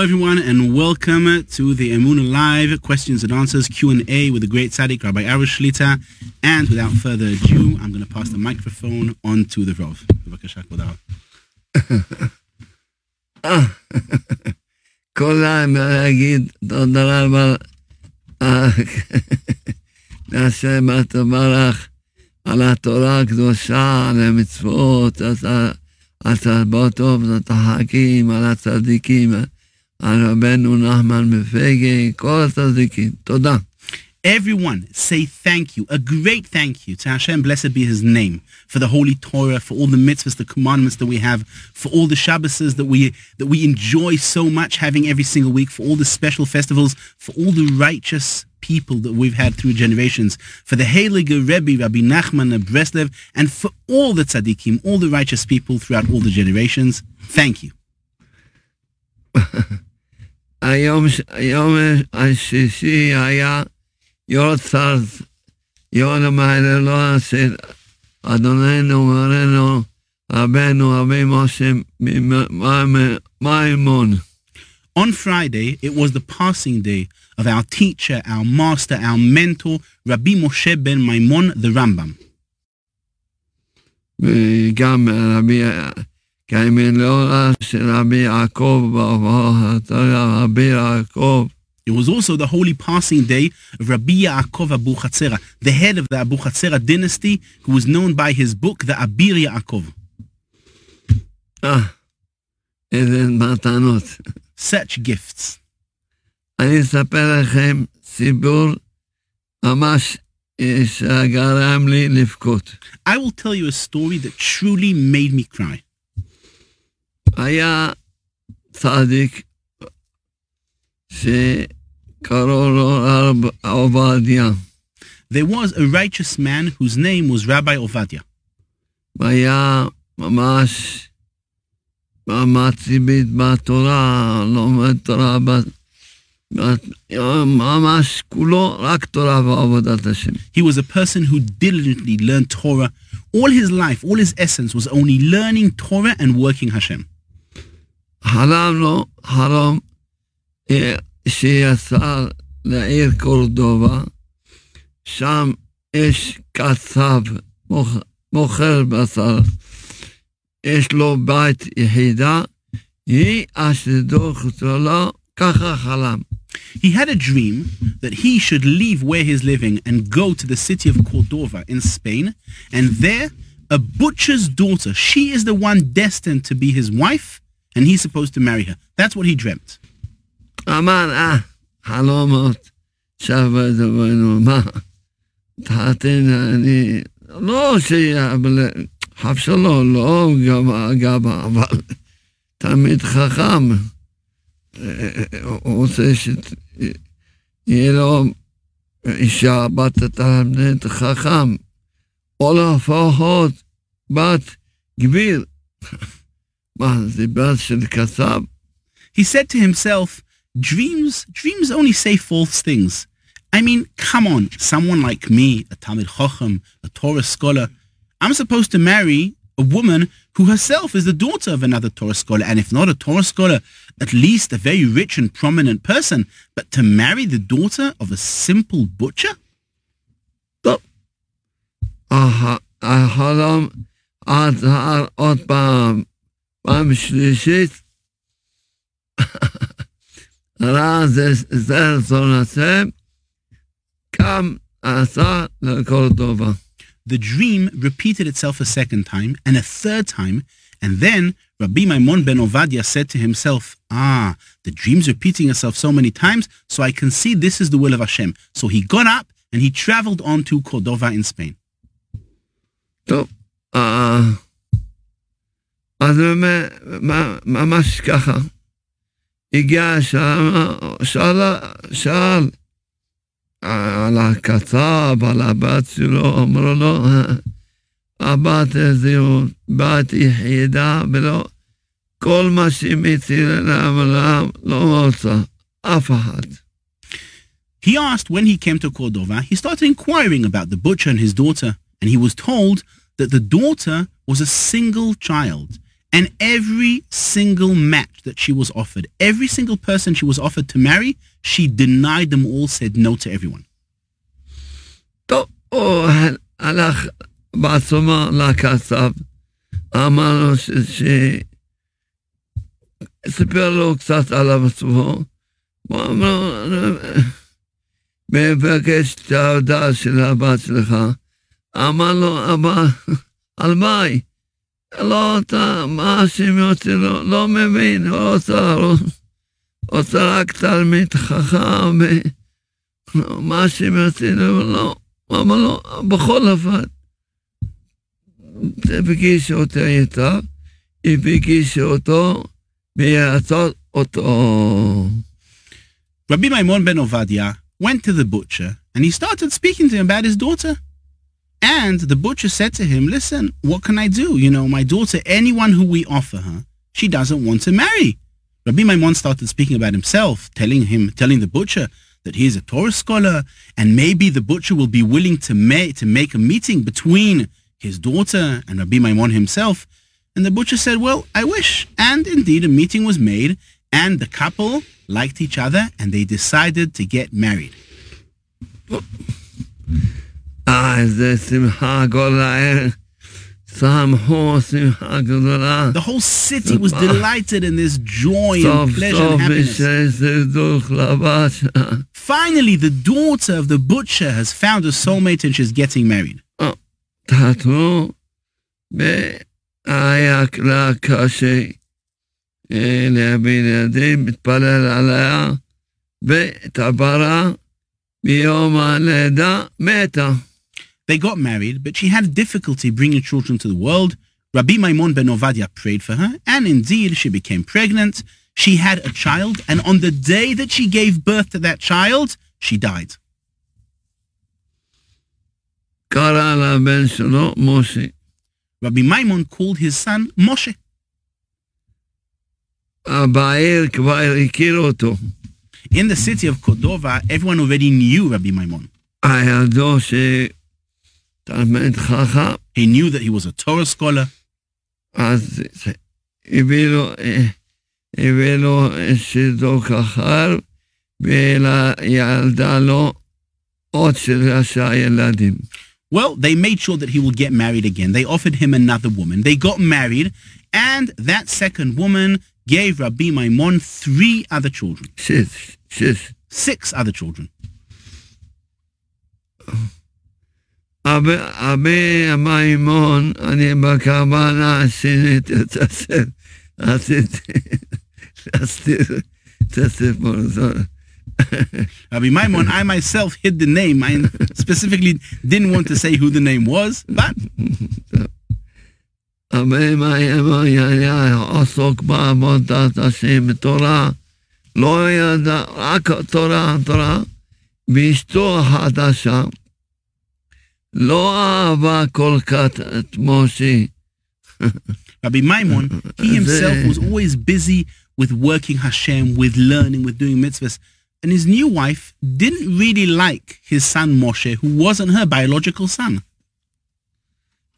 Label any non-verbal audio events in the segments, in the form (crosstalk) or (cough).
Hello, everyone, and welcome to the Emuna Live questions and answers Q&A with the great Tzaddik, Rabbi Arush Shlita. And without further ado, I'm going to pass the microphone on to the Rav. בבקשה, כבוד הרב. כל העם להגיד תודה רבה אה, להשם יתברך על התורה הקדושה, על המצוות, על התרבות טוב, על החגים, על הצדיקים, על רבנו נחמן מפגי, כל הצדיקים. תודה. Everyone say thank you, a great thank you to Hashem, blessed be his name, for the holy Torah, for all the mitzvahs, the commandments that we have, for all the Shabbases that we, that we enjoy so much having every single week, for all the special festivals, for all the righteous people that we've had through generations, for the Heilige Rebbe, Rabbi Nachman of Breslev, and for all the tzaddikim, all the righteous people throughout all the generations. Thank you. (laughs) היום, היום השישי היה יוצר יום האלוה של אדוננו ומורנו רבנו רבי משה מימון. On Friday, it was the passing day of our teacher, our master, our mentor, Rabbi Moshe ben Maimon, the Rambam. וגם רבי כאמילורה של רבי יעקב, רבי יעקב, It was also the holy passing day of Rabbi Yaakov Abu Chatzera, the head of the Abu Chatzera dynasty, who was known by his book, the Abir Yaakov. אה, איזה מתנות. Such gifts. אני אספר לכם סיפור ממש אה, שגרם לי לבכות. I will tell you a story that truly made me cry. היה צדיק שקראו לו הרב עובדיה, There was a righteous man whose name was Rabbi Ovadia. והיה ממש מאמציבית בתורה, לומד תורה, ב- ב- ממש כולו רק תורה ועבודת השם. He was a person who diligently learned Torah. All his life, all his essence was only learning Torah and working Hashem. חלם לו חלום אה, שיצא לעיר קורדובה, שם יש קצב, מוכ- מוכר בשר, יש לו בית יחידה, היא אשדו חצולה, ככה חלם. He had a dream that he should leave where he's living and go to the city of Cordova in Spain. And there, a butcher's daughter, she is the one destined to be his wife, and he's supposed to marry her. That's what he dreamt. אמר, אה, חלומות, שבת אבינו, מה, תחתן, אני, לא שיהיה, אבל חף שלו, לא גבה, גבה, אבל תלמיד חכם. אה, הוא רוצה שיהיה לו אישה בת תלמיד חכם, או לפחות בת גביר. (laughs) He said to himself, dreams, dreams only say false things. I mean, come on, someone like me, a Talmid Chacham, a Torah scholar, I'm supposed to marry a woman who herself is the daughter of another Torah scholar, and if not a Torah scholar, at least a very rich and prominent person. But to marry the daughter of a simple butcher? Stop. Uh-huh. (laughs) The dream repeated itself a second time and a third time, and then Rabbi Maimon ben Ovadia said to himself, Ah, the dream's repeating itself so many times, so I can see this is the will of Hashem. So he got up and he traveled on to Cordova in Spain. So, uh, אז באמת, מה- ממש ככה. הגיע שם, שאל, שאל על הקצב, על הבת שלו, אמרו לו, הבת הזו בת יחידה, ולא, כל מה שמציל לעולם לא רוצה, אף אחד. He asked when he came to Cordova, he started inquiring about the butcher and his daughter, and he was told that the daughter was a single child, And every single match that she was offered, every single person she was offered to marry, she denied them all, said no to everyone. טוב, הוא הלך בעצמו לקצב, אמר לו ש... ש... סיפר לו קצת על עצמו, הוא אמר לו, מבקש את העבודה של הבת שלך. אמר לו, אבל על מה היא? לא, אתה, מה שהם יוצאים, לא, לא מבין, לא רוצה, לא, רוצה רק תלמיד חכם, מה שהם יוצאים, לא, אמר לו, בכל אופן, תפגיש אותי איתה, הפגיש אותו, ויעצור אותו. Rabbi Maimon ben Ovadia went to the butcher and he started speaking to him about his daughter. And the butcher said to him, listen, what can I do? You know, my daughter, anyone who we offer her, she doesn't want to marry. Rabbi Maimon started speaking about himself, telling him, telling the butcher that he is a Torah scholar, and maybe the butcher will be willing to make, to make a meeting between his daughter and Rabbi Maimon himself. And the butcher said, well, I wish. And indeed, a meeting was made, and the couple liked each other, and they decided to get married. The whole city was delighted in this joy and pleasure and happiness. Finally, the daughter of the butcher has found a soulmate and she's getting married. بتعبرها بيوم الهدى ميتة they got married, but she had difficulty bringing children to the world. Rabbi Maimon ben Ovadia prayed for her, and indeed she became pregnant. She had a child, and on the day that she gave birth to that child, she died. Rabbi Maimon called his son Moshe. In the city of Cordova, everyone already knew Rabbi Maimon. He knew that he was a Torah scholar. Well, they made sure that he will get married again. They offered him another woman. They got married, and that second woman gave Rabbi Maimon three other children. Six. Six. Six other children. הרבה הרבה מימון, אני בכוונה שיניתי את הספר, עשיתי, עשיתי את הסיפור הזה. Rabbi Maimon, I myself hid the name. I specifically didn't want to say who the name was, but הרבה מימון היה עסוק בעבודת השם בתורה, לא ידע, רק תורה, תורה, ואשתו החדשה לא אהבה כל כך את משה. Rabbi Maimon, he himself (laughs) was always busy with working Hashem, with learning, with doing mitzvahs. And his new wife didn't really like his son Moshe, who wasn't her biological son.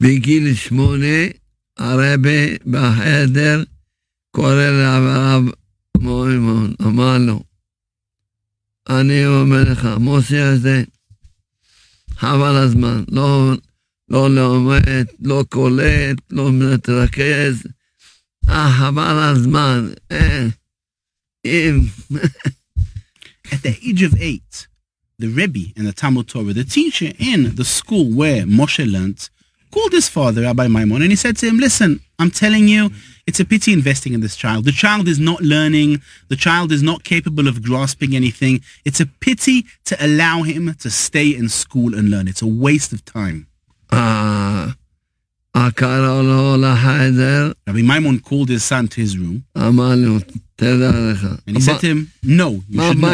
בגיל שמונה, הרבי בחדר קורא לרב מימון, אמר לו, אני אומר לך, משה הזה, חבל הזמן, לא, לא לומד, לא קולט, לא מתרכז, אה, חבל הזמן, אה, אם, At the age of eight, the Rebbe and the Talmud Torah, the teacher in the school where Moshe learnt, called his father, Rabbi Maimon, and he said to him, listen, I'm telling you, it's a pity investing in this child. The child is not learning. The child is not capable of grasping anything. It's a pity to allow him to stay in school and learn. It's a waste of time. Uh, Rabbi Maimon called his son to his room. And he said to him, no, you should not.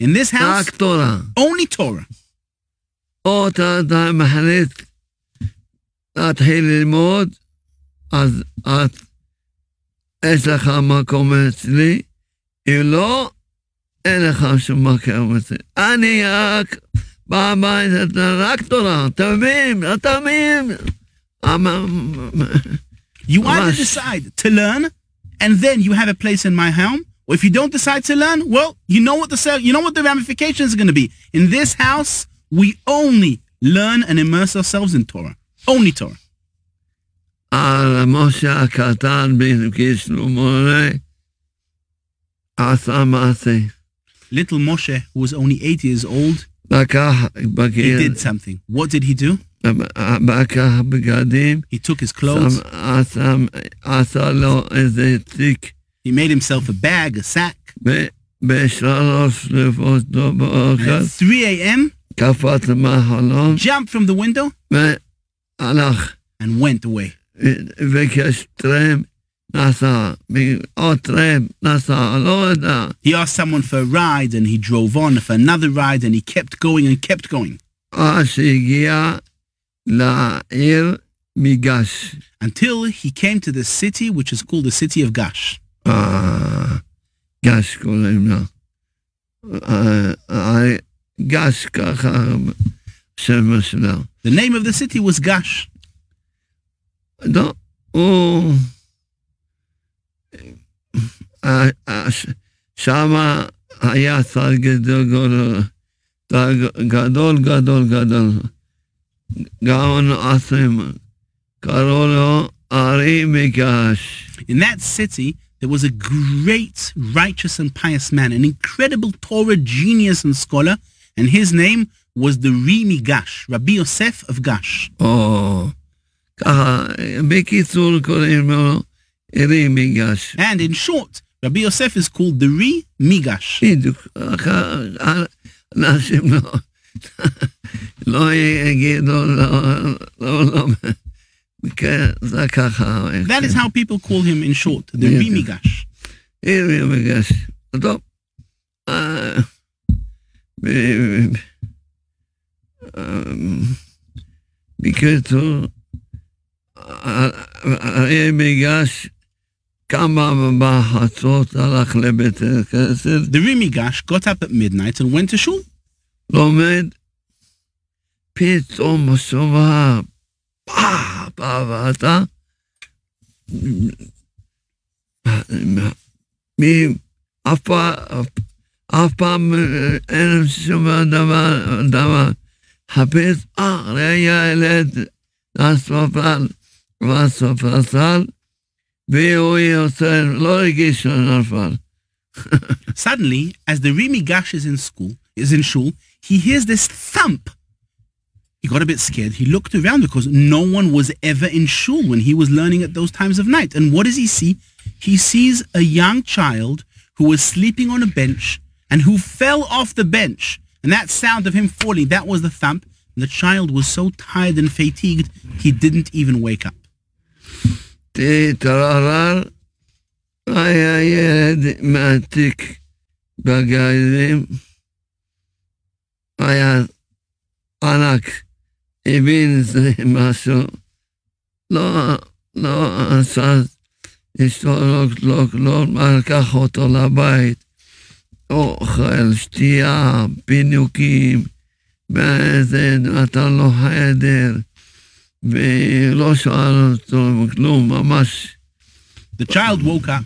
In this house, only Torah. להתחיל ללמוד, אז את, יש לך מקום אצלי, אם לא, אין לך שום מקום אצלי. אני רק בבית, אתה רק תורה, אתה מבין, אתה מבין. אמר, You either ממש. decide to learn, and then you have a place in my home, or if you don't decide to learn, well, you know what the se- you know what the ramifications are going to be. In this house, we only learn and immerse ourselves in Torah, only Torah. על משה הקטן בגיל מורה, עשה מעשה. Little Moshe, who was only eight years old, לקח he בגיל, did something. What did he do? לקח בגדים, He took his clothes, שם- עשה- עשה לו איזה תיק, he made himself a bag, a sack. ב- בשלוש לפנות And בבוקר, at 3 a.m., קפץ מהחלון, jumped from the window והלך, and went away. ביקש טרם, נסע, עוד טרם, נסע, לא יודע, He asked someone for a ride and he drove on for another ride and he kept going and kept going עד שהגיע לעיר מיגש. until he came to the city which is called the city of Gash. אה, גש קוראים לו. אה, אה, גש ככה שם שלו. The name of the city was Gash. לא, הוא... אה, אה, ש- שמה היה שר גדול גדול, שר גדול גדול גדול. גאון עשם, קראו לו ארי מיגש. In that city, there was a great, righteous, and pious man, an incredible Torah genius and scholar, and his name was the Ri Migash, Rabbi Yosef of Gash. Oh, Ri Migash. And in short, Rabbi Yosef is called the Ri Migash. (laughs) that is how people call him in short, the Ri Migash. Ri אה, אה, בקיצור, ארי מיגש כמה בחצות הלך לבית הכנסת, The Ri Migash got up at midnight and went to shul. לומד, פתאום שומע, פah, בעבודה, מי, אף פעם, אף פעם אין שומע דבר, דבר, (laughs) Suddenly, as the Ri Migash is in school, is in shul, he hears this thump. He got a bit scared. He looked around because no one was ever in shul when he was learning at those times of night. And what does he see? He sees a young child who was sleeping on a bench and who fell off the bench And that sound of him falling, that was the thump. And the child was so tired and fatigued, he didn't even wake up. תתערער, היה ילד מעתיק בגלים, היה ענק, הבין זה משהו, לא, לא עשה אשתו לא, לא, לא לקח אותו לבית, אוכל, שתייה, פינוקים, אתה לא ולא אותו כלום, ממש. The child woke up,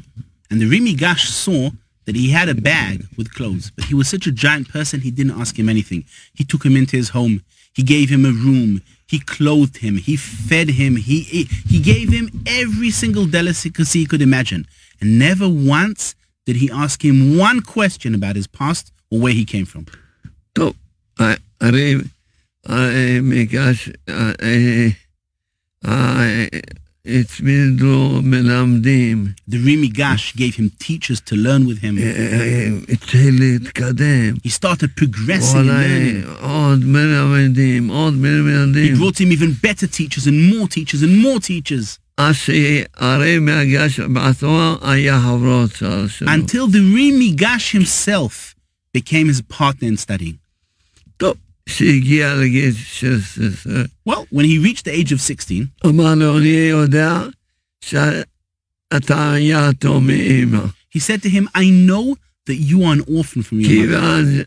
and the Ri Migash saw that he had a bag with clothes, but he was such a giant person, he didn't ask him anything. He took him into his home. He gave him a room. He clothed him. He fed him. He, he gave him every single delicacy he could imagine. And never once did he ask him one question about his past or where he came from? טוב, הרי מכך הצמידו מלמדים. The Ri Migash gave him teachers to learn with him. He started progressing He brought him even better teachers and more teachers and more teachers. Until the Ri Migash himself became his partner in studying. Well, when he reached the age of 16, he said to him, I know that you are an orphan from your mother.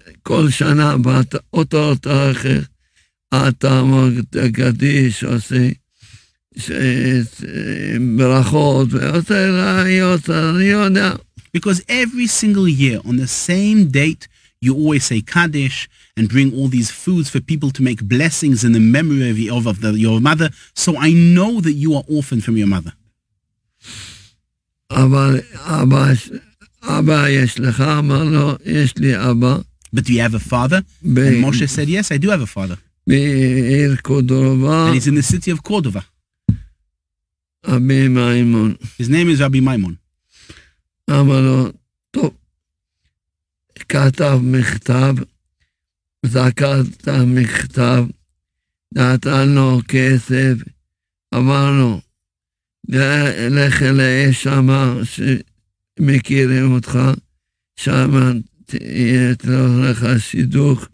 Because every single year on the same date, you always say Kaddish and bring all these foods for people to make blessings in the memory of, your, of the, your mother. So I know that you are orphaned from your mother. But do you have a father? And Moshe said, yes, I do have a father. And he's in the city of Cordova. אבי מימון. His name is Rabbi Maimon. אמר לו, טוב, כתב מכתב, זכר את המכתב, נתן לו כסף, אמר לו, "ל- לך אלה שמה שמכירים אותך, שמה תהיה לך שידוך,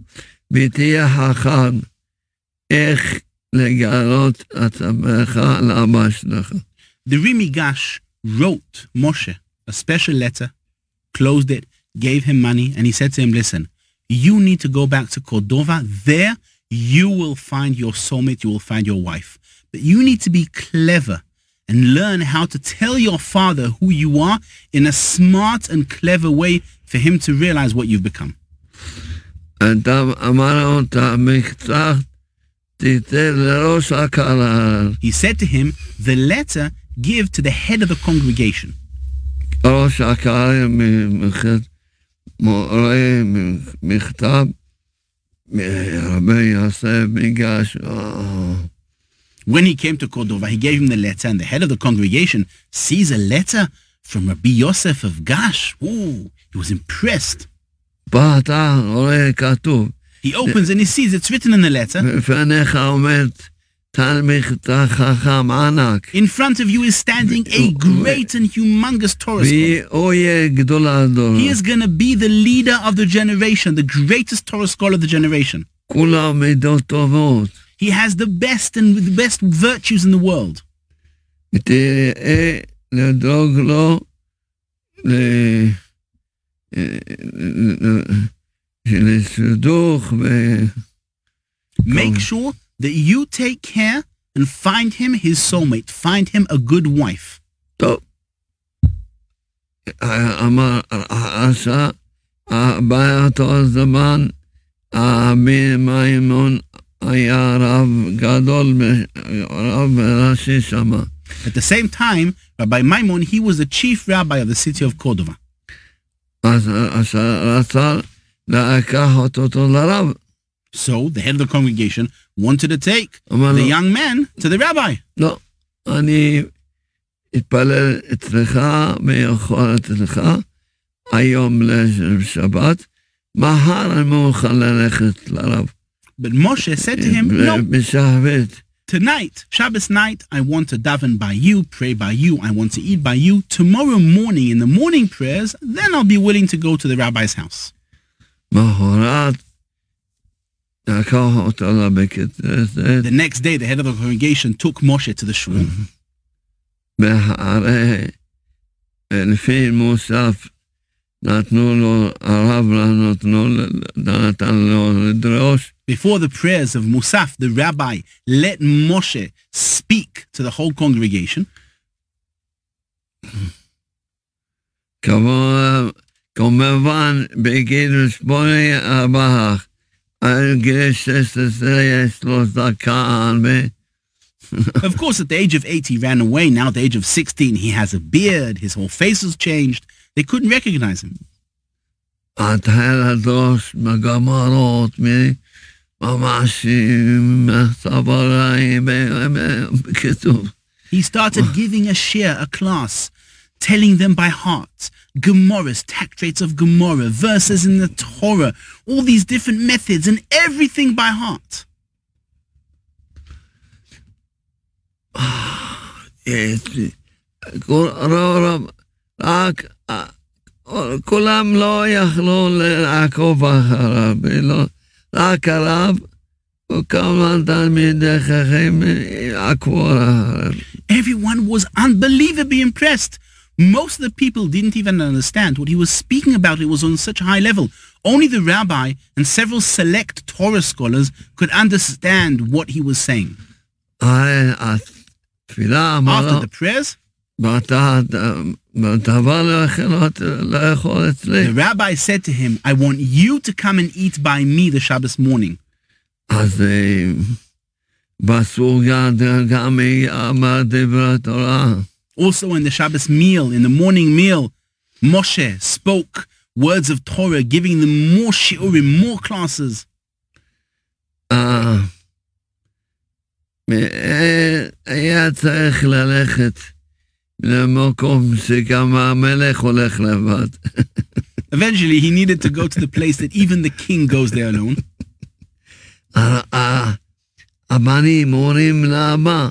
ותהיה חכם איך The Ri Migash wrote Moshe a special letter, closed it, gave him money, and he said to him, Listen, you need to go back to Cordova. There you will find your soulmate, you will find your wife. But you need to be clever and learn how to tell your father who you are in a smart and clever way for him to realize what you've become. And he said to him, The letter give to the head of the congregation. When he came to Cordova, he gave him the letter, and the head of the congregation sees a letter from Rabbi Yosef of Gash. Ooh, he was impressed. He opens and he sees it's written in the letter. In front of you is standing a great and humongous Torah scholar. He is going to be the leader of the generation, the greatest Torah scholar of the generation. He has the best and the best virtues in the world. ותראה לדאוג לו ל- לשידוך ו... Make Cool. sure that you take care and find him his soulmate. Find him a good wife. טוב. אמר, עשה, באותו הזמן, אבי מימון היה רב גדול, רב ראשי שמה. At the same time, Rabbi Maimon, he was the chief rabbi of the city of Cordova. אז אז רצה לקח אותו לרב. So the head of the congregation wanted to take אמר the לו, young man to the rabbi. לא, אני אתפלל אצלך ויכול אצלך היום לשבת, מחר אני מוכן ללכת לרב. But Moshe said to him, No, בשחרית. tonight, Shabbos night, I want to daven by you, pray by you, I want to eat by you. Tomorrow morning, in the morning prayers, then I'll be willing to go to the rabbi's house. מחרת לקח אותו לבית כנסת, The next day, the head of the congregation took Moshe to the shul. והרי לפי מוסף נתנו לו, הרב נתנו, נתן לו לדרוש, Before the prayers of Musaf, the rabbi let Moshe speak to the whole congregation. כמו- כמובן, על גיל 16 יש לו זקן ו... of course, at the age of eight, he ran away. Now, at the age of 16, he has a beard. His whole face has changed. They couldn't recognize him. He started giving a shiur, a class, telling them by heart Gemorahs, tractates of Gemorah, verses in the Torah, all these different methods and everything by heart. יש לי, כל- רוב, רק, כולם לא יכלו לעקוב אחריו, ולא- רק הרב וכמה תלמידי חכם עקבו אחריו. Everyone was unbelievably impressed. Most of the people didn't even understand what he was speaking about. It was on such a high level. Only the rabbi and several select Torah scholars could understand what he was saying. הרי תפילה אמר After לו, the prayers, ואתה דבר לא יכול לאכול אצלי. the rabbi said to him, I want you to come and eat by me the Shabbos morning. אז אה, בסוגיה גם אמר דברי תורה. Also in the Shabbos meal, in the morning meal, Moshe spoke words of Torah, giving them more shiurim, more classes. אה, אה, היה צריך ללכת למקום שגם המלך הולך לבד. (laughs) Eventually, he needed to go to the place that even the king goes there alone. ה- ה- הבנים אומרים לאבא,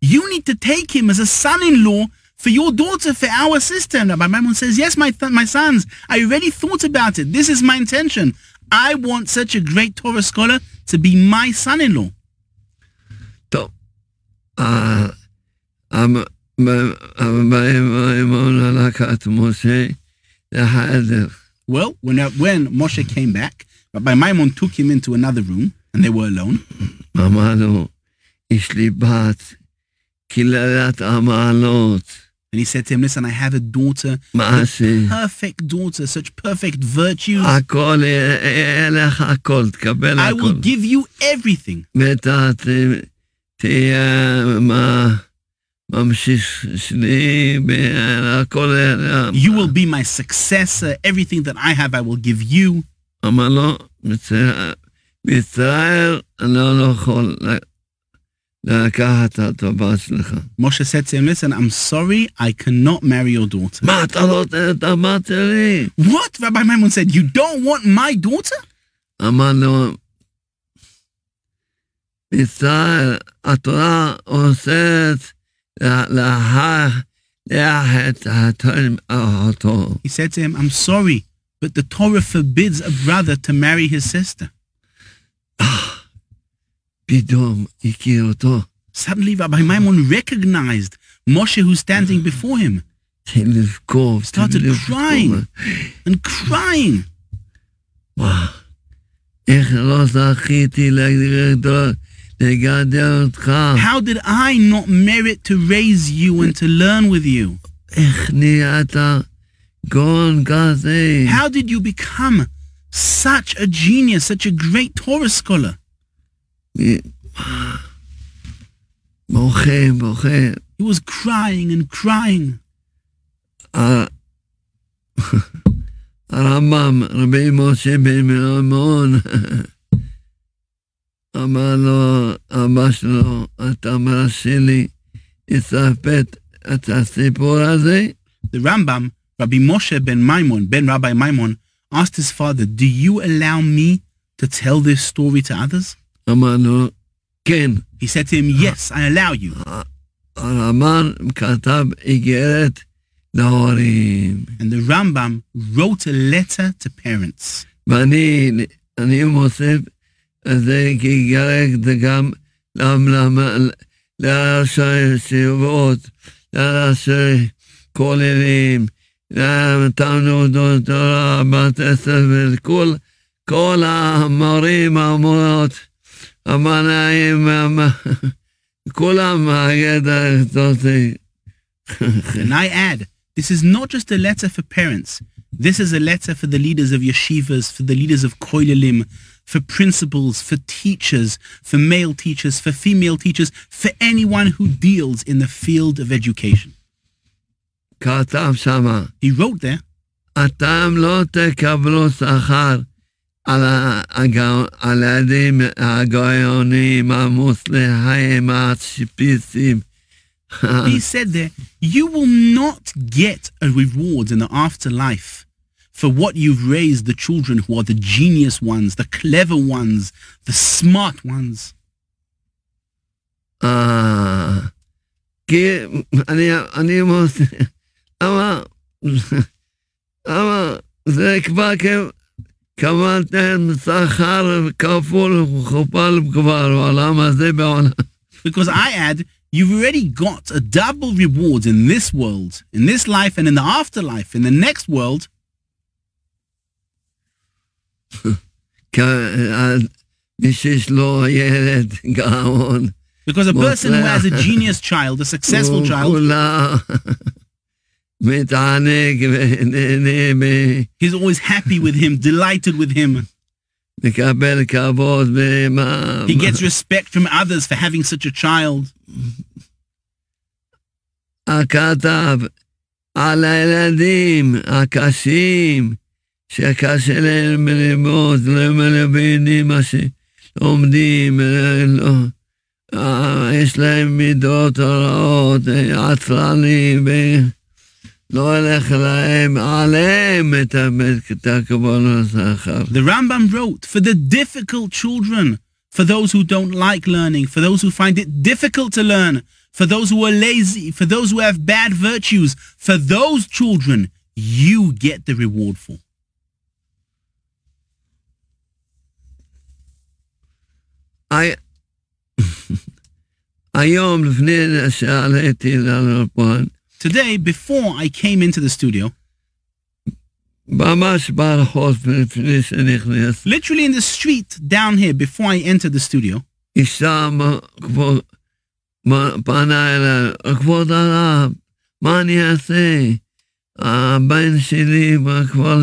You need to take him as a son-in-law for your daughter, for our sister. And Rabbi Maimon says, yes, my, th- my sons, I already thought about it. This is my intention. I want such a great Torah scholar to be my son-in-law. So, uh, um, well, when, uh, when Moshe came back, Rabbi Maimon took him into another room and they were alone. קללת המעלות, And he said to him, listen, I have a daughter, מעשי, perfect daughter, such perfect virtues. הכל, יהיה לך הכל, תקבל I will הכל. give you everything. ואתה ת- תהיה מה- ממשיך שלי, והכל, You will be my successor. Everything that I have, I will give you. Moshe said to him, listen, I'm sorry, I cannot marry your daughter. What? Rabbi Maimon said, you don't want my daughter? ישראל, התורה He said to him, I'm sorry, but the Torah forbids a brother to marry his sister. Bidom Ikioto. Suddenly Rabbi Maimon recognized Moshe who's standing before him. Started crying and crying. How did I not merit to raise you and to learn with you? How did you become such a genius, such a great Torah scholar? בוכה, בוכה. He was crying and crying. ה- הרמב"ם, רבי משה בן מימון, אמר לו, אבא שלו, אתה מרשה לי לספר את הסיפור הזה? The Rambam, Rabbi Moshe ben Maimon, ben Rabbi Maimon, asked his father, Do you allow me to tell this story to others? אמר לו, כן. He said to him, Yes, I allow you. הרמב"ם כתב איגרת להורים, And the Rambam wrote a letter to parents. ואני אני מוסיף את זה כאיגרת גם למ- למ- לראשי שבועות, לראשי כוללים, לתלמוד תורה, בתי ספר, כל, כל המורים, המורות, המנהים, המ- כולם מהגדר הזאת. And I add, this is not just a letter for parents. This is a letter for the leaders of yeshivas, for the leaders of koilalim, for principals, for teachers, for male teachers, for female teachers, for anyone who deals in the field of education. כתב שמה, He wrote there, על הגא- על הידים הגאונים המוצלחים השפיצים. he said there, you will not get a reward in the afterlife for what you've raised the children who are the genius ones, the clever ones, the smart ones. אה, כי אני, אני מוס... למה, למה זה כבר (laughs) קבלתם שכר כפול וכופל כבר בעולם הזה בעולם. Because I add, you've already got a double reward in this world, in this life and in the afterlife, in the next world. (laughs) מי שיש לו ילד גאון, Because a person who has a genius child, a successful הוא child, (laughs) he's always happy with him, delighted with him. מקבל כבוד ומה... He gets respect from others for having such a child. הכתב על הילדים הקשים, שקשה להם ללמוד, לא מבינים מה שלומדים, לא, אה, יש להם מידות רעות, אה, עצלנים, The Rambam wrote, for the difficult children, for those who don't like learning, for those who find it difficult to learn, for those who are lazy, for those who have bad virtues, for those children, you get the reward for. הי- היום, לפני שעליתי לאולפן, Today, before I came into the studio, ממש ברחוב לפני שנכנס, literally in the street down here, before I entered the studio, אישה מ- כבוד, מ- פנה אליי, כבוד הרב, מה אני אעשה? הבן שלי כבר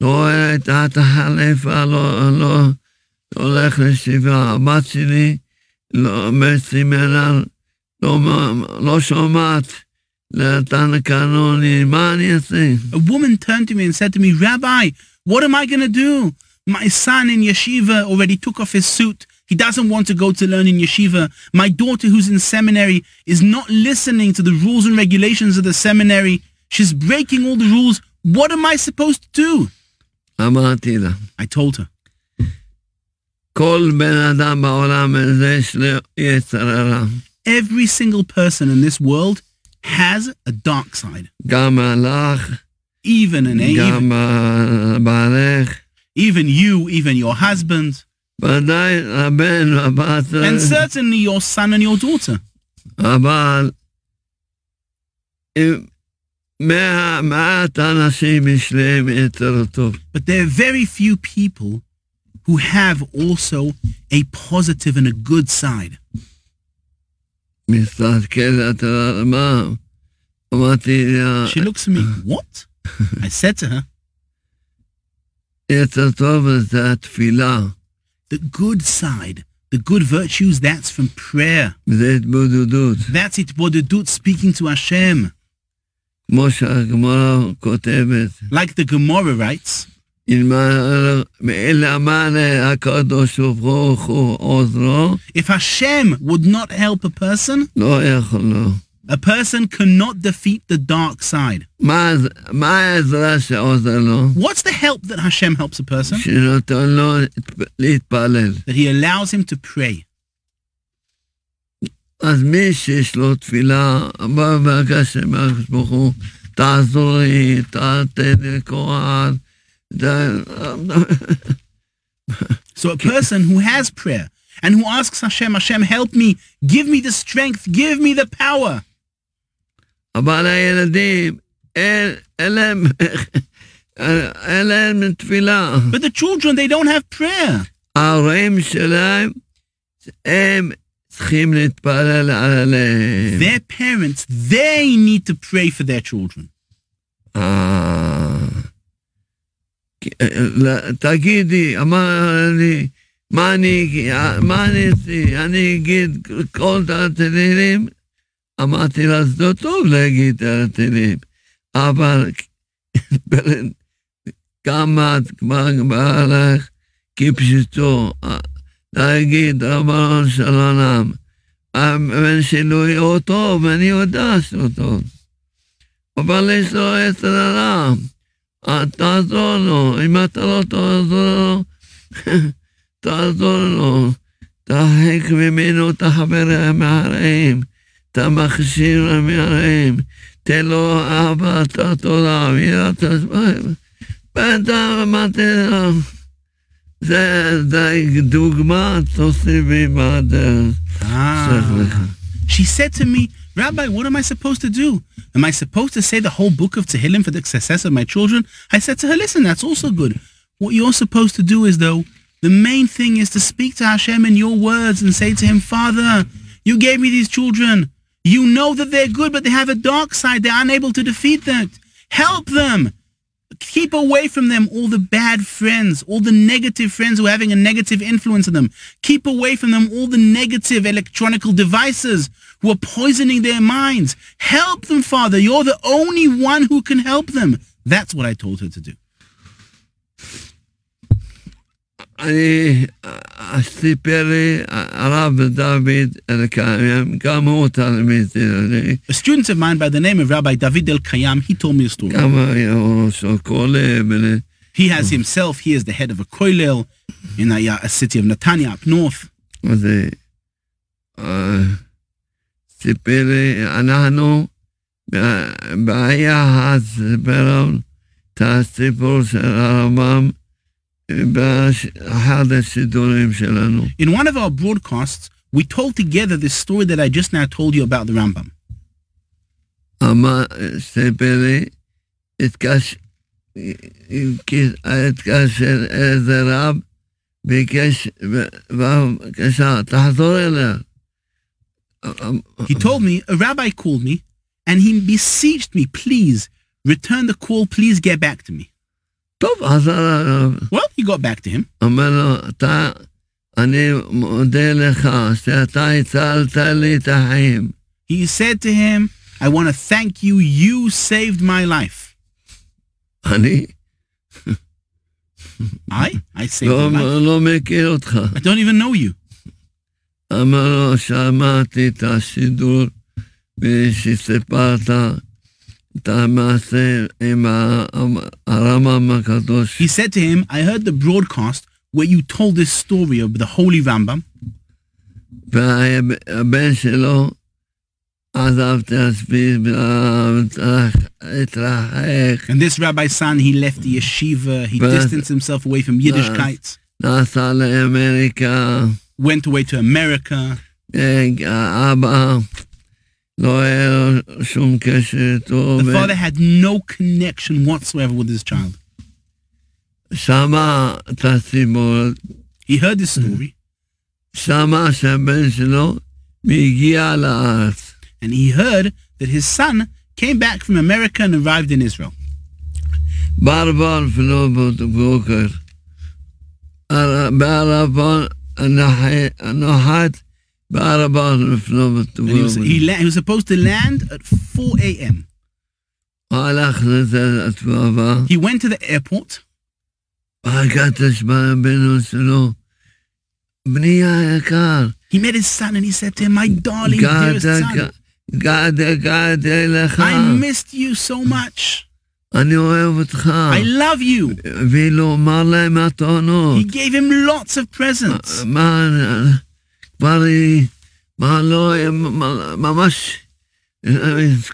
לא רואה את החליפה, לא, לא הולך לישיבה. הבת שלי לא בסמינר, לא, לא שומעת A woman turned to me and said to me, Rabbi, what am I going to do? My son in yeshiva already took off his suit. He doesn't want to go to learn in yeshiva. My daughter who's in seminary is not listening to the rules and regulations of the seminary. She's breaking all the rules. What am I supposed to do? I told her. Every single person in this world has a dark side. Even an even, even you, even your husband. And certainly your son and your daughter. But there are very few people who have also a positive and a good side. מסתכלת על מה? אמרתי לה, She looks at me, what? I said to her, יתר טוב זה התפילה, the good side, the good virtues, that's from prayer. זה התבודדות. That's it, bodedut, speaking to Hashem. כמו שהגמרא כותבת, Like the Gemara writes, אלא הקדוש ברוך הוא עוזרו, if Hashem would not help a person, לא יכול לו. a person cannot defeat the dark side. מה מה העזרה שעוזר לו? What's the help that Hashem helps a person? שנותן לו להתפלל. That he allows him to pray. אז מי שיש לו תפילה, בא בבקשה מהקדוש ברוך הוא, תעזור לי, תתן לי כוח. (laughs) So a person who has prayer and who asks Hashem, Hashem, help me, give me the strength, give me the power. אבל הילדים, אין אין להם, (laughs) אין להם תפילה. But the children, they don't have prayer. ההורים שלהם, הם צריכים להתפלל עליהם. Their parents, they need to pray for their children. אה, לא, תגידי, אמר לי, מה אני, מה אני אעשה? אני אגיד כל התהילים? אמרתי לה, זה לא טוב להגיד התהילים, אבל כמה את כבר בעלך כפשוטו, להגיד, רבנו של עולם, הבן שלי הוא טוב, אני יודע שהוא טוב. אבל יש לו יצר הרע. תעזור לו, אם אתה לא תעזור לו, תעזור לו. תרחק ממנו את החברים הרעים, את המכשיר המרעים, תן לו אהבת התורה ויראת השמיים. בטח אמרתי לו, זה די דוגמה, תוסיף לי בדרך. Ah. She said to me, Rabbi, what am I supposed to do? Am I supposed to say the whole book of Tehillim for the success of my children? I said to her, listen, that's also good. What you're supposed to do is, though, the main thing is to speak to Hashem in your words and say to him, Father, you gave me these children. You know that they're good, but they have a dark side. They're unable to defeat that. Help them. Keep away from them all the bad friends, all the negative friends who are having a negative influence on them. Keep away from them all the negative electronical devices who are poisoning their minds. Help them, Father. You're the only one who can help them. That's what I told her to do. אני, סיפר לי הרב דוד אלקיים, גם הוא תלמיד שלי, A student of mine by the name of Rabbi David El Kayam, he told me a story. גם היה ראש הכולל, He has himself, he is the head of a koilel in a, a city of Netanya up north. אז אה, סיפר לי, אנחנו, בעיה הסבר את הסיפור של הרמב"ם באחד הסידורים שלנו. In one of our broadcasts, we told together this story that I just now told you about the Rambam. אמר, סיפר לי, התקש- התקשר איזה רב, ביקש, בבקשה, תחזור אליה. He told me, a rabbi called me and he beseeched me, please return the call, please get back to me. טוב, חזר הרב. Well, he got back to him. אומר לו, אתה, אני מודה לך שאתה הצלת לי את החיים. He said to him, I want to thank you, you saved my life. אני I? I saved לא, your life. לא מכיר אותך. I don't even know you. אמר לו, שמעתי את השידור ושסיפרת את המעשה עם ה- הרמב"ם הקדוש. He said to him, I heard the broadcast where you told this story of the holy Rambam. והבן שלו עזב את הספיד והתרחק, And this rabbi's son, he left the yeshiva, he But- distanced himself away from Yiddishkeit, נסע לאמריקה, went away to America. האבא לא היה לו שום קשר איתו, The father had no connection whatsoever with his child. ושמע את הסיפור, He heard this story שמע שהבן שלו מגיע לארץ. and he heard that his son came back from America and arrived in Israel. בערבון לפנות בוקר, בערבון He was, he, la- he was supposed to land at 4 a.m. He went to the airport. He met his son and he said to him, My darling, dearest son, I missed you so much. אני אוהב אותך. I love you. ואילו אמר להם מתנות, He gave him lots of presents. מה, כבר, מה לא, מה- ממש,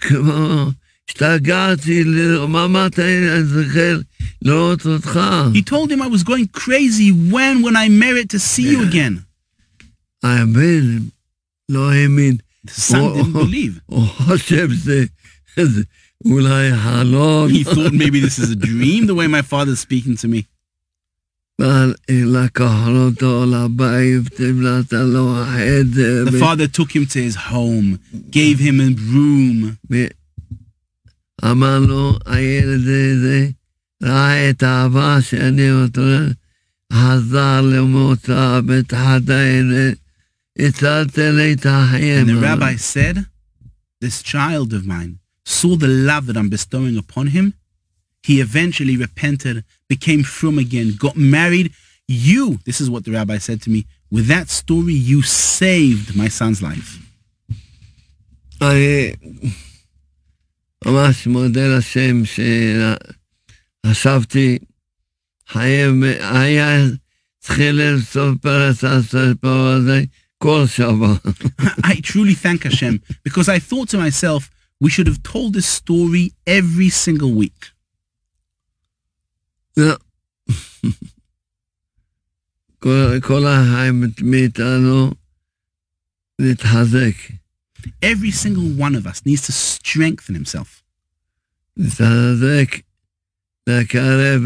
כמו, השתגעתי, ל- ממש אני זוכר לראות אותך. He told him I was going crazy when, when I merit to see you again. הבן לא האמין, The son Oh. didn't believe. הוא חושב שזה he thought maybe this is a dream, the way my father's speaking to me. The father took him to his home, gave him a room. And the rabbi said, This child of mine saw the love that I'm bestowing upon him, he eventually repented, became frum again, got married. You, this is what the rabbi said to me, with that story, you saved my son's life. I ממש מודה לשם שחשבתי, חייב, היה תחילת סוף פרס הסוף הזה כל שבוע. I truly thank Hashem because I thought to myself, we should have told this story every single week. לא. (laughs) כל, כל החיים מאיתנו להתחזק, Every single one of us needs to strengthen himself, להתחזק, לקרב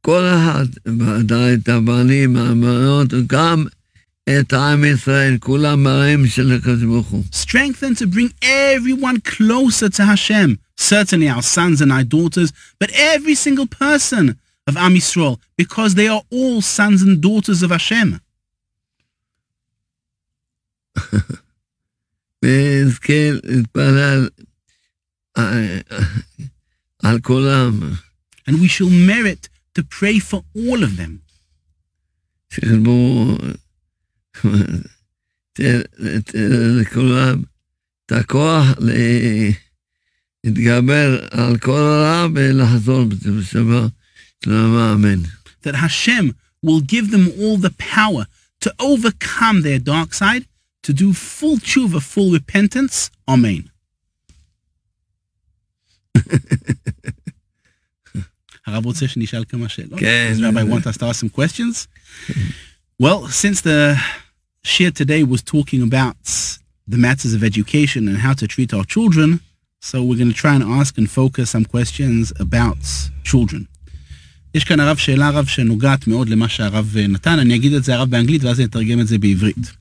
כל אחד, ודאי את הבנים, הבנות, וגם את עם ישראל, כולם מראים של הקדוש ברוך הוא. strengthen to bring everyone closer to Hashem. Certainly our sons and our daughters, but every single person of Am Yisrael, because they are all sons and daughters of Hashem. (laughs) ונזכה להתפלל אה, על כולם, And we shall merit to pray for all of them. שילמו תן תן לכולם את הכוח ל- להתגבר על כל הרע ולחזור בשבוע שלמה אמן. that Hashem will give them all the power to overcome their dark side, to do full tshuva, full repentance. Amen. (laughs) הרב רוצה שנשאל כמה שאלות? כן. Does Rabbi want us to ask some questions? (laughs) Well, since the shiur today was talking about the matters of education and how to treat our children. So we're going to try and ask and focus some questions about children. יש כאן הרב שאלה רב שנוגעת מאוד למה שהרב נתן, אני אגיד את זה הרב באנגלית ואז אני אתרגם את זה בעברית.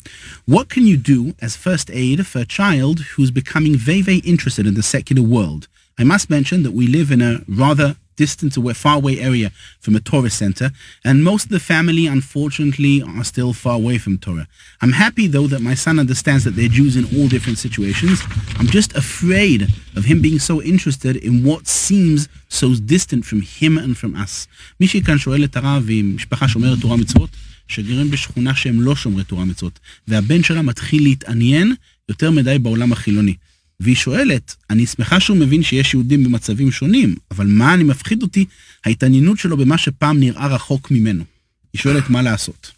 What can you do as first aid for a child who's becoming very very interested in the secular world? I must mention that we live in a rather distant away, far away area from a Torah center, and most of the family, unfortunately, are still far away from Torah. I'm happy, though, that my son understands that they're Jews in all different situations. I'm just afraid of him being so interested in what seems so distant from him and from us. מישהי כאן שואל את הרב, והיא משפחה שומרת תורה מצוות, שגרים בשכונה שהם לא שומרי תורה מצוות, והבן שלה מתחיל להתעניין יותר מדי בעולם החילוני. והיא שואלת, אני שמחה שהוא מבין שיש יהודים במצבים שונים, אבל מה אני מפחיד אותי? ההתעניינות שלו במה שפעם נראה רחוק ממנו. היא שואלת מה לעשות.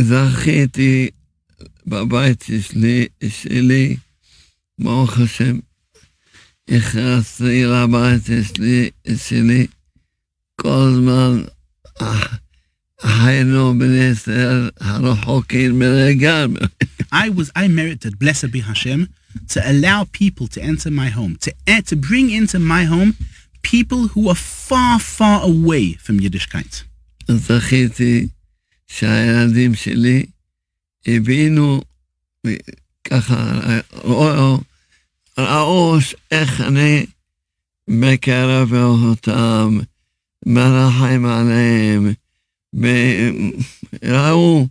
זכיתי בבית שלי, שלי, ברוך השם, הכנסתי לבית שלי, שלי, כל הזמן אה, חיינו בני ישראל הרחוקים מלגמרי. I was, I merited, blessed be Hashem, to allow people to enter my home, to, eh, to bring into my home people who are far, far away from Yiddishkeit. זכיתי שהילדים שלי הבינו ככה, ראו, ראו איך אני מקרב אותם, מרחם עליהם, וראו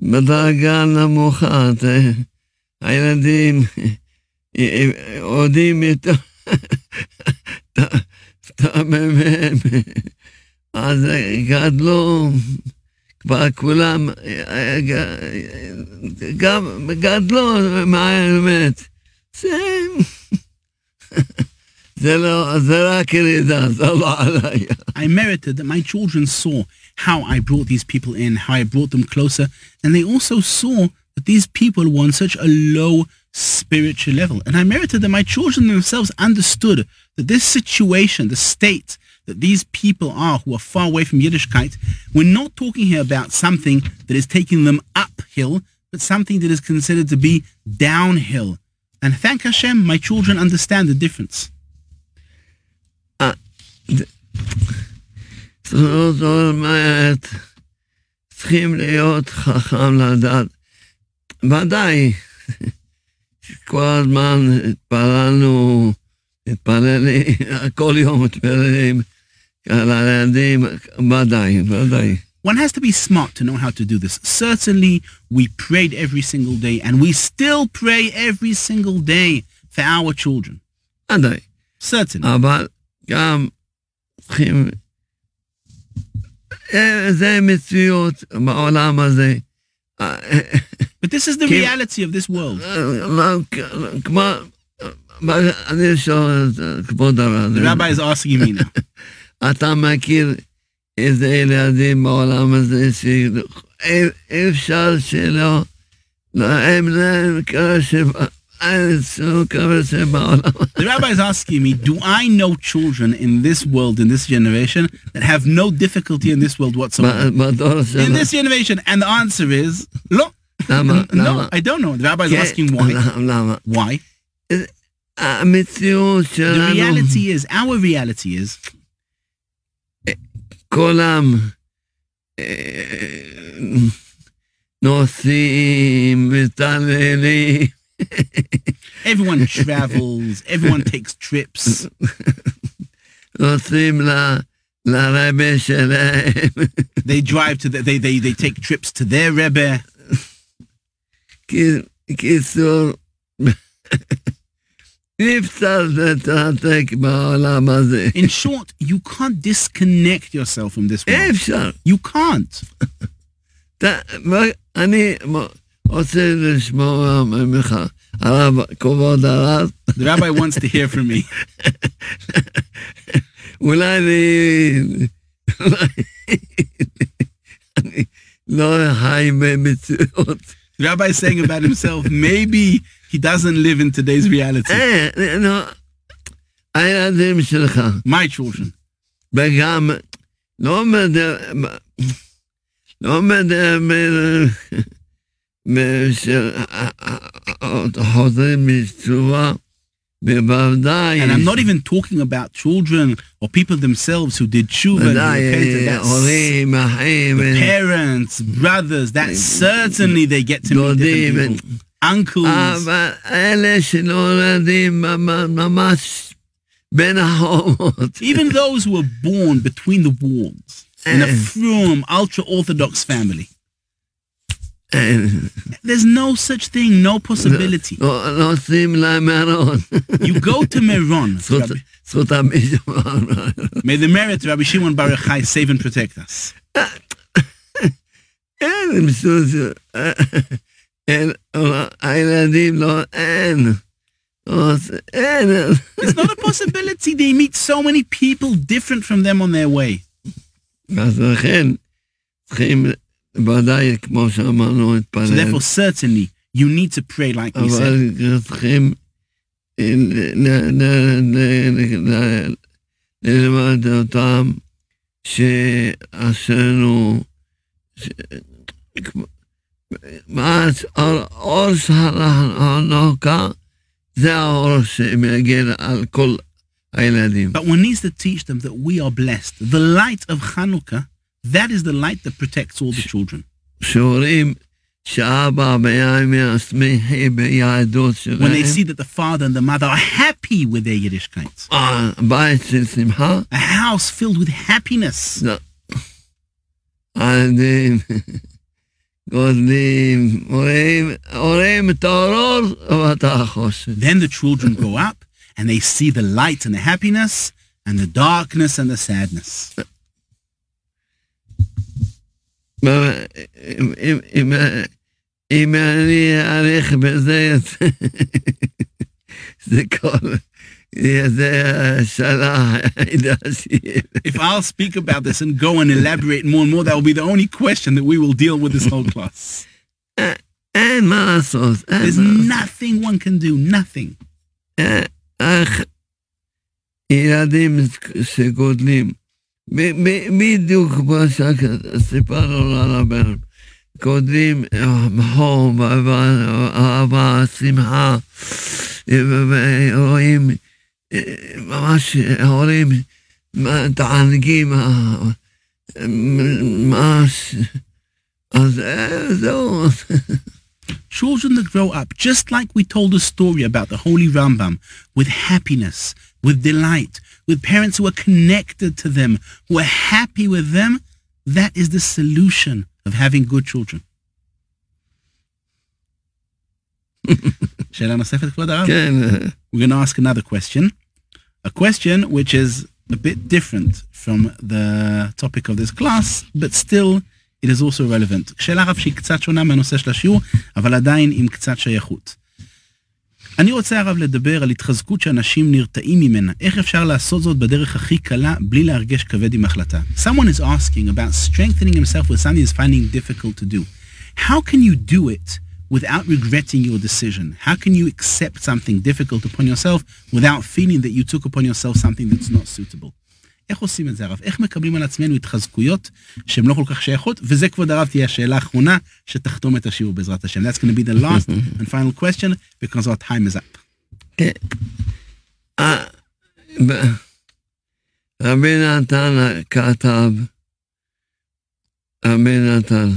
שבדרגה נמוכה זה- הילדים יודעים יותר (laughs) את המ"מ, אז גדלו, כבר כולם גם גדלו מהאמת. זה... I merited that my children saw how I brought these people in, how I brought them closer, and they also saw that these people were on such a low spiritual level. And I merited that my children themselves understood that this situation, the state that these people are who are far away from Yiddishkeit, we're not talking here about something that is taking them uphill, but something that is considered to be downhill. And thank Hashem, my children understand the difference. זאת אומרת, צריכים להיות חכם לדעת. ודאי, (laughs) כל הזמן התפללנו, התפללים, (laughs) כל יום מתפללים על הילדים, ודאי, ודאי. One has to be smart to know how to do this. Certainly, we prayed every single day, and we still pray every single day for our children. ודאי. Certainly. אבל גם צריכים... אה, זה מציאות בעולם הזה. אה, But this is the reality of this world. לא, כמו אני שואל את כבוד הרב, The rabbi is asking me now. (laughs) אתה מכיר איזה ילדים בעולם הזה שאי אפשר שלא, קרה שבארץ, לא שבעולם. The rabbi is asking me, do I know children in this world, in this generation, that have no difficulty in this world whatsoever? ב- בדור In שלנו. this generation. And the answer is, no. (laughs) למה? No, למה? I don't know. The rabbi is כן, asking why. למה? Why? המציאות The שלנו, reality is, our reality is, כולם אה, נוסעים, מתעללים, (laughs) everyone travels. Everyone takes trips. (laughs) they drive to the, they they they take trips to their rebbe. (laughs) In short, you can't disconnect yourself from this world. You can't. אתה- מה- אני מ- רוצה לשמוע ממך, הרב, כבוד הרב, The rabbi wants to hear from me. (laughs) אולי אני... אולי אני לא חי במציאות. The rabbi is saying about himself, maybe he doesn't live in today's reality. אה, נו, הילדים שלך, My children. וגם לא מדבר, לא מדבר חוזרים בתשובה, בוודאי, And I'm not even talking about children or people themselves who did tshuva the parents, brothers, that certainly they get to meet. Uncles. Even those who were born between the walls in a frum ultra-Orthodox family. אין, There's no such thing, no possibility. לא- לא עושים להם ארון. You go to Meron. (laughs) זכות- Rabbi- זכותם מישהו. May the merit of Rabbi Shimon Baruch Chai save and protect us. אין, מסוס- אין, הילדים לא, אין. לא עוש- אין. It's not a possibility. They meet so many people different from them on their way. אז לכן צריכים, ודאי, כמו שאמרנו, So להתפלל. therefore, certainly, you need to pray like we said. אבל צריכים ל- ל- ל- ל- ל- ללמד אותם שעשינו, ש- כמו- מה האור- האור שהנוקה זה האור שמגיע על כל הילדים. But one needs to teach them that we are blessed. The light of Hanukkah, that is the light that protects all the children. When they see that the father and the mother are happy with their Yiddishkeit. A house filled with happiness. Then the children go up and they see the light and the happiness and the darkness and the sadness. אם- אם- אם- אם אני אאריך בזה, זה כל, זה השאלה היחידה שיהיה. If I'll speak about this and go and elaborate more and more, that will be the only question that we will deal with this whole class. אין מה לעשות, אין There's מה לעשות. nothing one can do, nothing. איך ילדים שגודלים, ב- ב- בדיוק כמו שסיפרנו לרבן, גודלים חום, אהבה, שמחה, ורואים ממש ההורים מתענגים, ממש, אז אה, זהו. Children that grow up, just like we told a story about the Holy Rambam, with happiness, with delight, with parents who are connected to them, who are happy with them, that is the solution of having good children. (laughs) We're going to ask another question. A question which is a bit different from the topic of this class, but still it is also relevant. שאלה רב שהיא קצת שונה מהנושא של השיעור, אבל עדיין עם קצת שייכות. אני רוצה הרב לדבר על התחזקות שאנשים נרתעים ממנה. איך אפשר לעשות זאת בדרך הכי קלה בלי להרגש כבד עם החלטה? Someone is asking about strengthening himself with something he's finding difficult to do. How can you do it without regretting your decision? How can you accept something difficult upon yourself without feeling that you took upon yourself something that's not suitable? איך עושים את זה הרב? איך מקבלים על עצמנו התחזקויות שהן לא כל כך שייכות? וזה כבוד הרב תהיה השאלה האחרונה שתחתום את השיעור בעזרת השם. That's going to be the last and final question because our time is up. אה, ב- רבי נתן כתב, רבי נתן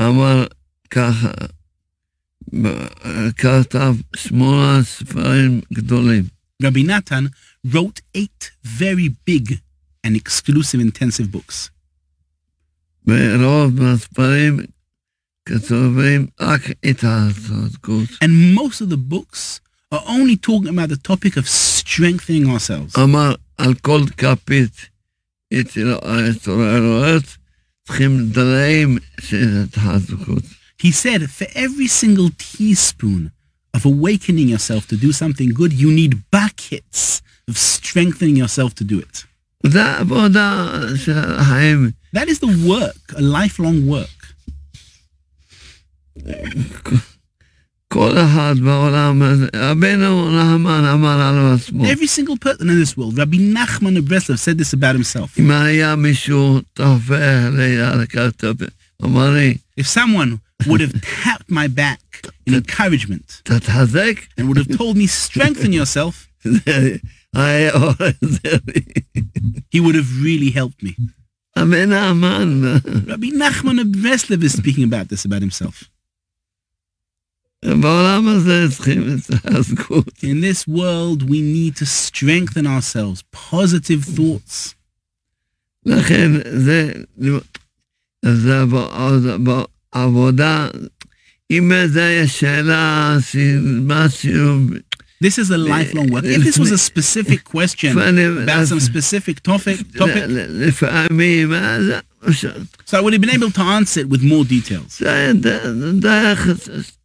אמר ככה, כתב שמונה ספרים גדולים. Rabbi Natan wrote eight very big and exclusive intensive books. And most of the books are only talking about the topic of strengthening ourselves. He said, for every single teaspoon of awakening yourself to do something good, you need back hits of strengthening yourself to do it. That is the work, a lifelong work. Every single person in this world, Rabbi Nachman of Breslov said this about himself. If someone would have tapped my back in encouragement (laughs) and would have told me, strengthen yourself. (laughs) he would have really helped me. Amen, amen. Rabbi Nachman of Breslev is speaking about this about himself. In this world, we need to strengthen ourselves. Positive thoughts. לכן זה, זה בעוד- בעבודה, אם זה היה שאלה, משהו, This is a lifelong work. If this was a specific question about some specific topic, topic, לפעמים, אז so I would have been able to answer it with more details. זה ד- דרך,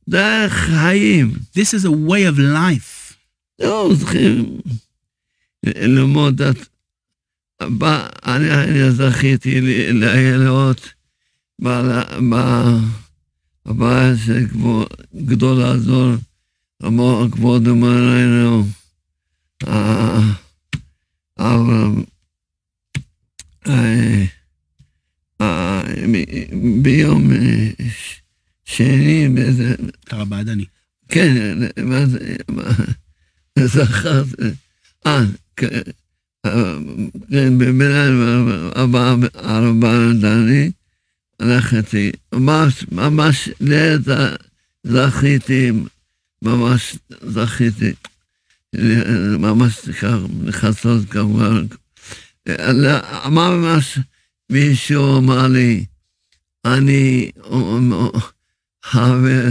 דרך חיים. This is a way of life. לא צריכים ללמוד את... בא- אני אני זכיתי ל- לראות בבעיה שגדול האדור, רמו הכבוד ומראינו, אבל ביום שני, קרא בעדני. כן, מה זה, זכרת, אה, כן, במילה ארבעה דני, ארבע, ארבע דני, הלכתי, ממש, ממש לעת ה- זכיתי, ממש זכיתי, ממש ככה, לכסות כמובן. אמר ממש, מישהו אמר לי, אני חבר,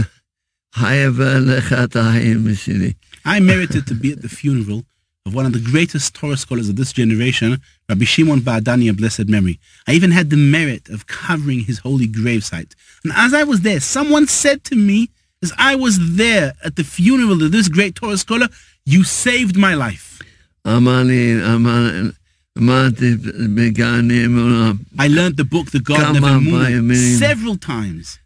חייב לך את החיים שלי. I merited to be at the funeral of one of the greatest Torah scholars of this generation, Rabbi Shimon Ba'adani, a blessed memory. I even had the merit of covering his holy gravesite. And as I was there, someone said to me, as I was there at the funeral of this great Torah scholar, you saved my life. I learned the book, The Garden of Emunah, several times.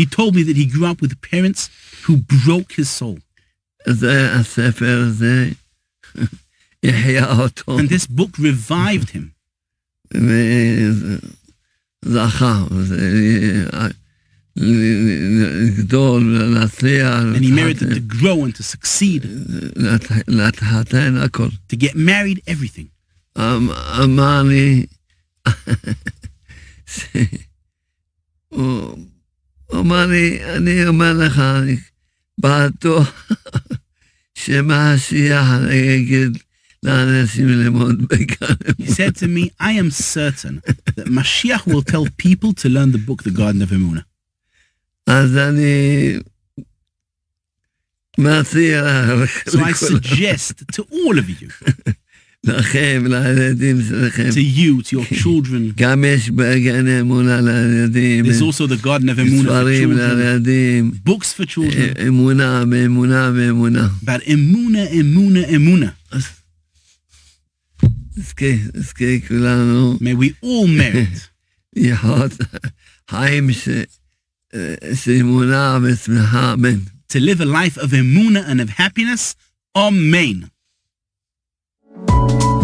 He told me that he grew up with parents who broke his soul. זה הספר הזה, יחיה אותו, And this book revived him. וזכה, זה- לגדול ולהצליח, And he merited to grow and to succeed, להת- להתחתן הכל. to get married, everything. אמ- אמר לי, ש- (laughs) הוא הוא אמר לי, אני אומר לך, אני בטוח שמשיח יגיד לאנשים ללמוד בגן. He said to me, I am certain that Mashiach will tell people to learn the book, The Garden of Emunah. אז אני מציע לך, So I suggest to all of you לכם, לילדים שלכם. to you, to your (laughs) children. There's also the garden of Emunah for children. Books for children. Emunah, Emunah, Emunah. About Emunah, Emunah, Emunah. May we all merit. (laughs) to live a life of emunah and of happiness. Amen. Thank you